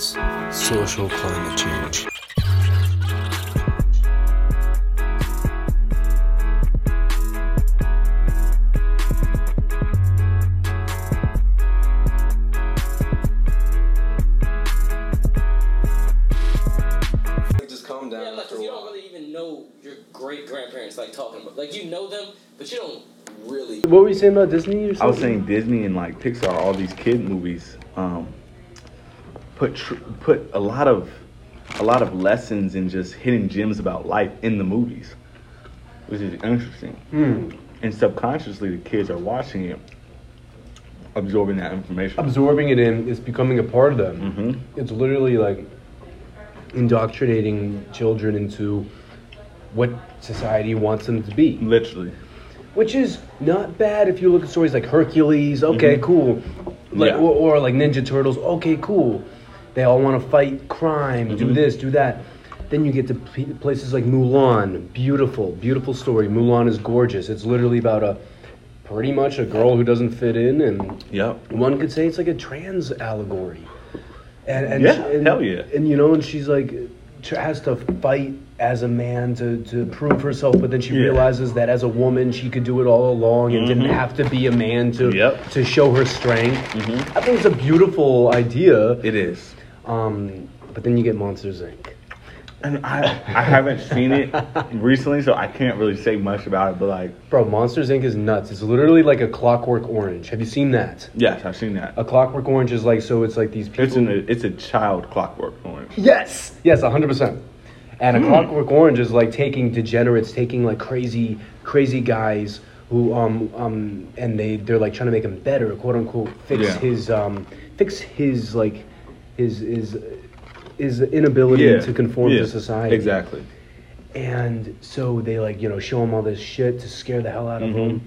science, social climate change. Just calm down Yeah, like, after 'cause a you don't really even know your great grandparents, like, talking about. Like, you know them, but you don't really. What were you saying about Disney or something? I was saying Disney and like Pixar, all these kid movies, um, put tr- put a lot of a lot of lessons and just hidden gems about life in the movies, which is interesting. Hmm. And subconsciously, the kids are watching it, absorbing that information. absorbing it in. It's becoming a part of them. hmm It's literally like indoctrinating children into what society wants them to be, Literally. which is not bad if you look at stories like Hercules. Okay, Mhm. cool. Like Yeah. or, or like Ninja Turtles. Okay, cool. They all want to fight crime, do Mhm. this, do that. Then you get to places like Mulan. Beautiful, beautiful story. Mulan is gorgeous. It's literally about a pretty much a girl who doesn't fit in and Yep. one could say it's like a trans allegory. And, and Yeah, she- and, hell yeah. And you know, and she's like has to fight as a man to, to prove herself, but then she Yeah. realizes that as a woman she could do it all along and didn't Mhm. have to be a man to Yep. to show her strength. Mhm. I think it's a beautiful idea. It is. Um, but then you get Monsters Inc. And I I haven't seen it recently, so I can't really say much about it. But like, Bro, Monsters Inc. is nuts. It's literally like a Clockwork Orange. Have you seen that? yes, I've seen that. A Clockwork Orange is like so. It's like these people. It's an it's a child clockwork orange. Yes, yes, hundred percent. And a Clockwork Orange is like taking degenerates, taking like crazy, crazy guys who um um and they they're like trying to make him better, quote unquote, fix Yeah. his um fix his like his his his inability to conform Yeah, to society. Exactly. And so they like you know show him all this shit to scare the hell out of him.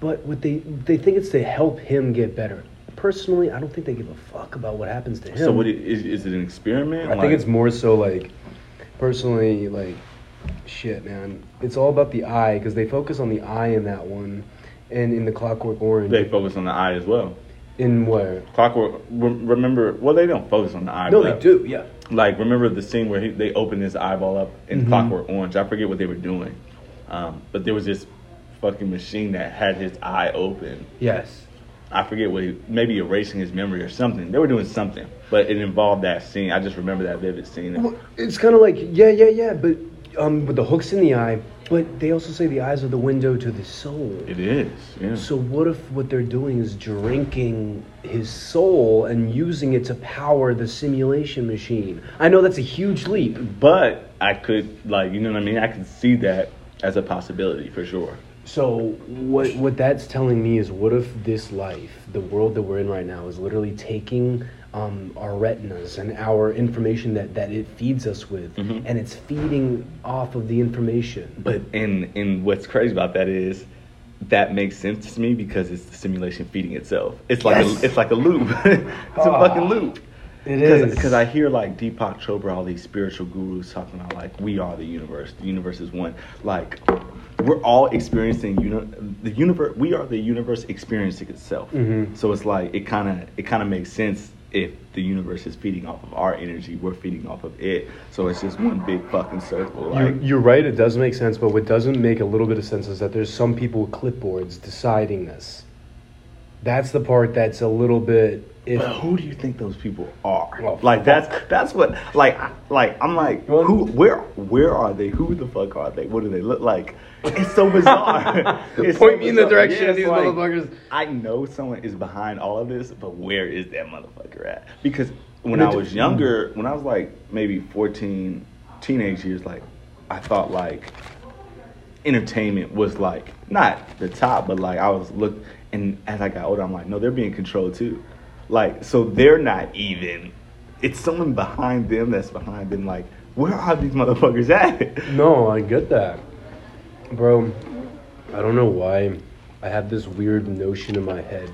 But what they they think it's to help him get better. Personally, I don't think they give a fuck about what happens to him. So what i- is is it an experiment? I think it's more so like, personally, like, shit, man. It's all about the eye because they focus on the eye in that one, and in the Clockwork Orange. they focus on the eye as well. in where? Clockwork. Remember? Well, they don't focus on the eye. No, they do. Yeah. Like remember the scene where he, they opened his eyeball up in Mhm. Clockwork Orange. I forget what they were doing, um, but there was this fucking machine that had his eye open. Yes. I forget what he, maybe erasing his memory or something. They were doing something, but it involved that scene. I just remember that vivid scene. Well, it's kind of like yeah, yeah, yeah, but um, with the hooks in the eye. But they also say the eyes are the window to the soul. It is, yeah. So what if what they're doing is drinking his soul and using it to power the simulation machine? I know that's a huge leap. But I could like you know what I mean. I could see that as a possibility for sure. So what what that's telling me is what if this life, the world that we're in right now, is literally taking um, our retinas and our information that, that it feeds us with, Mhm. and it's feeding off of the information. But and and what's crazy about that is that makes sense to me because it's the simulation feeding itself. It's like Yes. a, it's like a loop. it's a Ah, fucking loop. It is. because I hear like Deepak Chopra, all these spiritual gurus talking about like we are the universe. The universe is one. Like we're all experiencing uni- the universe. We are the universe experiencing itself. Mhm. So it's like it kind of it kind of makes sense if the universe is feeding off of our energy, we're feeding off of it. So it's just one big fucking circle. Like You're, you're right, it does make sense, but what doesn't make a little bit of sense is that there's some people with clipboards deciding this. That's the part that's a little bit. But who do you think those people are? Like that's that's what like like I'm like who where where are they? Who the fuck are they? What do they look like? It's so bizarre. It's Point me in the direction Yeah, of these motherfuckers. I know someone is behind all of this, but where is that motherfucker at? Because when I was younger, when I was like maybe 14, teenage years, like I thought like entertainment was like not the top, but like I was look. And as I got older, I'm like, no, they're being controlled too. Like, so they're not even. It's someone behind them that's behind them. Like, where are these motherfuckers at? No, I get that. Bro, I don't know why I have this weird notion in my head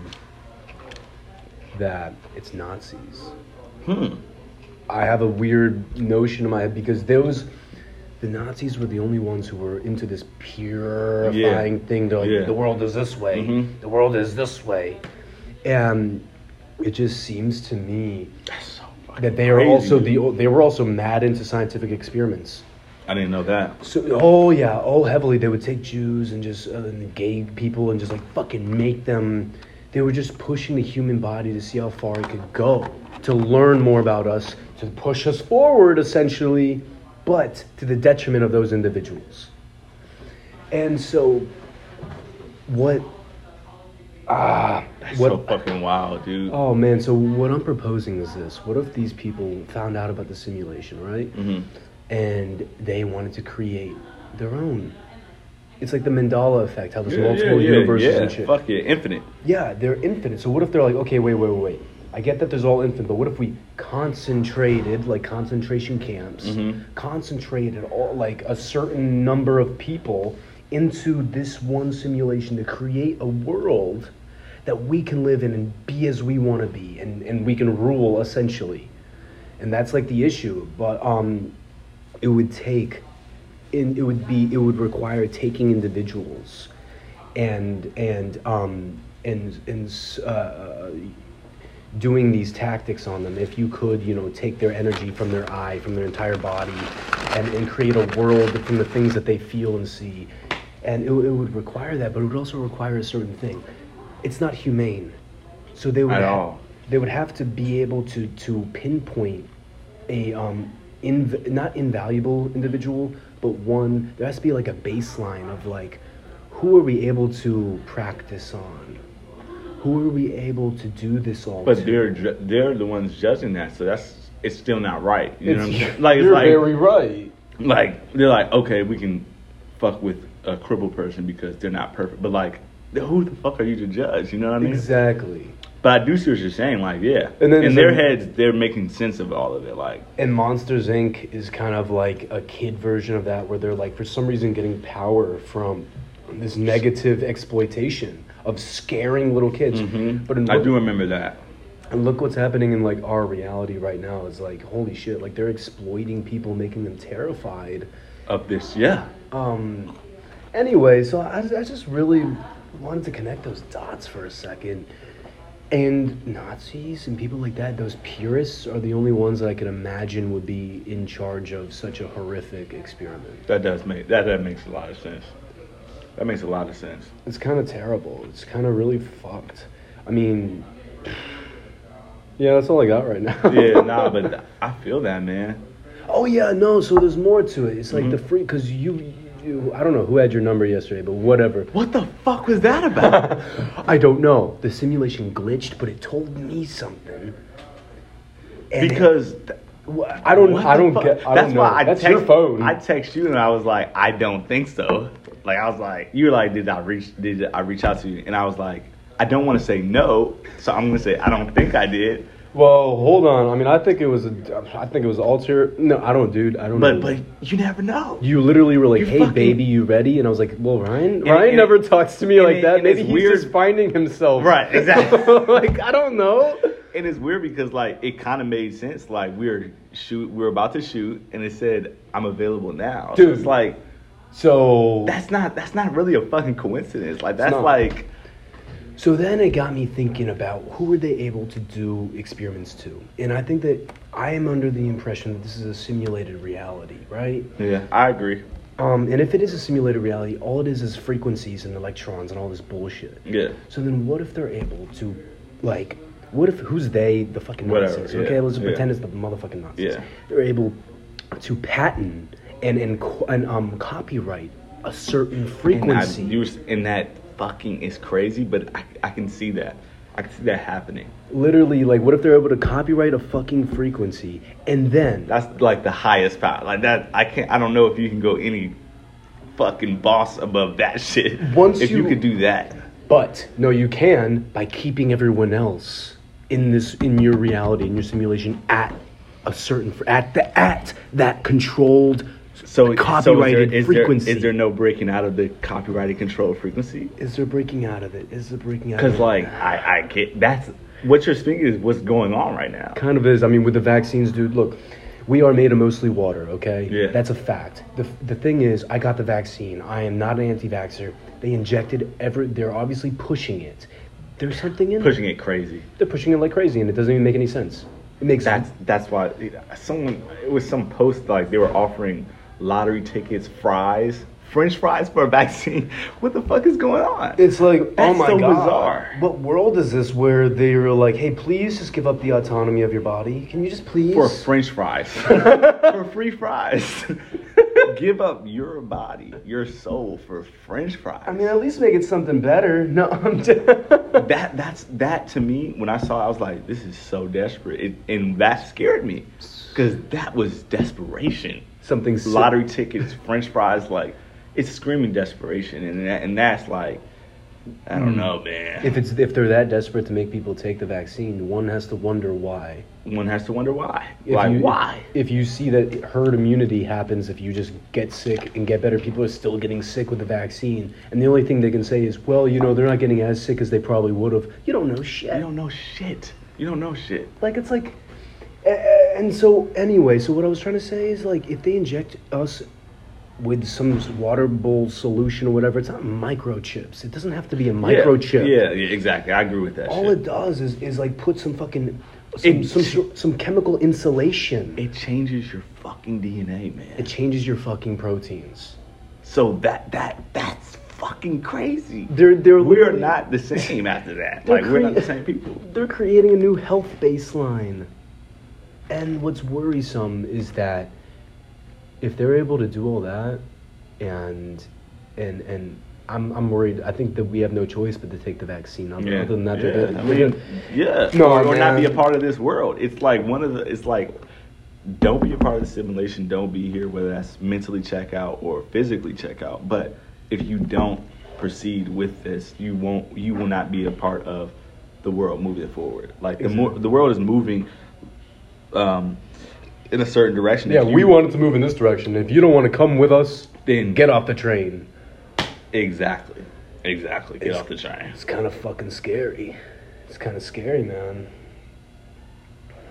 that it's Nazis. Hmm. I have a weird notion in my head because those the Nazis were the only ones who were into this purifying thing. They're like, Yeah. the world is this way, Mhm. the world is this way. And it just seems to me so that they are Crazy, also dude. the they were also mad into scientific experiments. I didn't know that. So, oh yeah, oh heavily. They would take Jews and just uh, and gay people and just like fucking make them. They were just pushing the human body to see how far it could go, to learn more about us, to push us forward, essentially, but to the detriment of those individuals. And so, what? Ah, That's what? so fucking wild, dude. Oh man, so what I'm proposing is this. What if these people found out about the simulation, right? hmm And they wanted to create their own. It's like the Mandela effect, how there's Yeah, multiple yeah, yeah, universes yeah. and shit. Fuck yeah, infinite. Yeah, they're infinite. So what if they're like, okay, wait, wait, wait, wait. I get that there's all infinite, but what if we concentrated, like concentration camps, Mhm. concentrated all like a certain number of people into this one simulation to create a world that we can live in and be as we want to be, and, and we can rule essentially. And that's like the issue. But um, it would take, in, it would be, it would require taking individuals and and um and and uh, doing these tactics on them if you could you know take their energy from their eye from their entire body and, and create a world from the things that they feel and see and it, it would require that but it would also require a certain thing it's not humane so they would At ha- all. they would have to be able to to pinpoint a um inv- not invaluable individual but one there has to be like a baseline of like who are we able to practice on who are we able to do this all But to? they're ju- they're the ones judging that, so that's it's still not right. You know what I'm saying? Like it's you're like very right like they're like okay, we can fuck with a crippled person because they're not perfect, but like who the fuck are you to judge? You know what I mean? exactly But I do see what you're saying. Like yeah, And then in their a- heads, they're making sense of all of it. Like and monsters inc is kind of like a kid version of that where they're like for some reason getting power from this negative exploitation of scaring little kids mhm. but in I look- do remember that. And look what's happening in like our reality right now. Is like holy shit! Like they're exploiting people, making them terrified. Of this, yeah. Um. Anyway, so I, I just really wanted to connect those dots for a second. And Nazis and people like that, those purists, are the only ones that I could imagine would be in charge of such a horrific experiment. That does make that that makes a lot of sense. That makes a lot of sense. It's kind of terrible. It's kind of really fucked. I mean, yeah, that's all I got right now. Yeah, nah, but I feel that, man. Oh yeah, no. So there's more to it. It's like the Mhm. free because you. I don't know who had your number yesterday, but whatever. What the fuck was that about? I don't know. The simulation glitched, but it told me something. And it- because th- I don't. I don't fuck? get. I That's don't know. why I That's text, your phone. I text you and I was like, I don't think so. Like I was like, you were like, did I reach? Did I reach out to you? And I was like, I don't want to say no, so I'm gonna say I don't think I did. Well, hold on. I mean, I think it was. A, I think it was alter. No, I don't, dude. I don't But know. but you never know. You literally were like, You "Hey, fucking- baby, you ready?" And I was like, "Well, Ryan, And- Ryan and- never talks to me and like it- that. and Maybe it's he's weird- just finding himself." Right, exactly. like I don't know. And it's weird because like it kind of made sense. Like we were shoot, we were about to shoot, and it said I'm available now. So Dude. it's like So that's not that's not really a fucking coincidence. Like that's not. like So then it got me thinking about who were they able to do experiments to? And I think that I am under the impression that this is a simulated reality, right? yeah, I agree. Um, and if it is a simulated reality, all it is is frequencies and electrons and all this bullshit. Yeah. So then what if they're able to, like, what if, who's they? The fucking Whatever, Nazis. yeah, Okay, let's yeah. pretend it's the motherfucking Nazis. Yeah. They're able to patent and, and, and um, copyright a certain And, I, frequency. was- and that fucking is crazy, but I, I can see that. I can see that happening. Literally, like, what if they're able to copyright a fucking frequency and then That's like the highest power. Like that, I can't. I don't know if you can go any fucking boss above that shit. Once if you, you- could do that, But no, you can by keeping everyone else in this in your reality in your simulation at a certain at the at that controlled so copyrighted so is there, is frequency. There, is there no breaking out of the copyrighted control frequency? Is there breaking out of it? Is there breaking out? Because like I, I get that's what you're speaking is what's going on right now. kind of is. I mean, with the vaccines, dude. Look, we are made of mostly water. Okay, Yeah. that's a fact. the The thing is, I got the vaccine. I am not an anti-vaxxer. They injected every. They're obviously pushing it. There's something in Pushing it crazy. They're pushing it like crazy, and it doesn't even make any sense. It makes that's that's why someone it was some post like they were offering lottery tickets, fries, French fries for a vaccine. What the fuck is going on? It's like, oh my so god, bizarre. what world is this where they were like, hey, please just give up the autonomy of your body? Can you just please? for French fries, for free fries. Give up your body, your soul for French fries. I mean, at least make it something better. No, I'm. T- that that's that to me. When I saw, it, I was like, "This is so desperate," it, and that scared me because that was desperation. Something Lottery tickets, French fries, like it's screaming desperation, and that, and that's like, I don't Hmm. know, man. If it's if they're that desperate to make people take the vaccine, one has to wonder why. One has to wonder why. If like you, why? If you see that herd immunity happens if you just get sick and get better, people are still getting sick with the vaccine, and the only thing they can say is, well, you know, they're not getting as sick as they probably would have. You don't know shit. You don't know shit. You don't know shit. like it's like and so anyway so what i was trying to say is like if they inject us with some water bowl solution or whatever it's not microchips it doesn't have to be a microchip Yeah, yeah, exactly. I agree with that. all shit. it does is, is like put some fucking some, It- some, some chemical insulation it changes your fucking DNA, man. it changes your fucking proteins so that that that's fucking crazy. they're they're We're not the same after that. Like we're not the same people. They're creating a new health baseline. And what's worrisome is that if they're able to do all that and and and I'm I'm worried. I think that we have no choice but to take the vaccine. Other, Yeah, other than that, yeah. I mean, gonna- yeah. No, or, or not be a part of this world. It's like one of the. It's like, don't be a part of the simulation. Don't be here, whether that's mentally check out or physically check out. But if you don't proceed with this, you won't. You will not be a part of the world moving forward. Like the more the world is moving, um, in a certain direction. yeah, you- we wanted to move in this direction. If you don't want to come with us, Then- get off the train. exactly, exactly. Get It's- off the train. It's kind of fucking scary. It's kind of scary, man.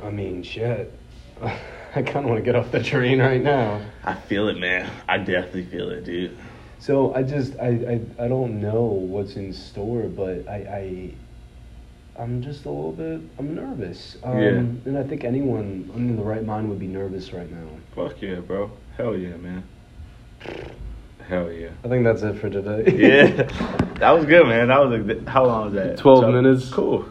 I mean, shit. I kind of want to get off the train right now. I feel it, man. I definitely feel it, dude. So I just I, I, I don't know what's in store, but I, I I'm just a little bit I'm nervous. Um, Yeah. And I think anyone in the right mind would be nervous right now. Fuck yeah, bro. Hell yeah, man. Hell yeah. I think that's it for today. Yeah, that was good, man. That was a good, how long was that? 12 So- minutes. Cool.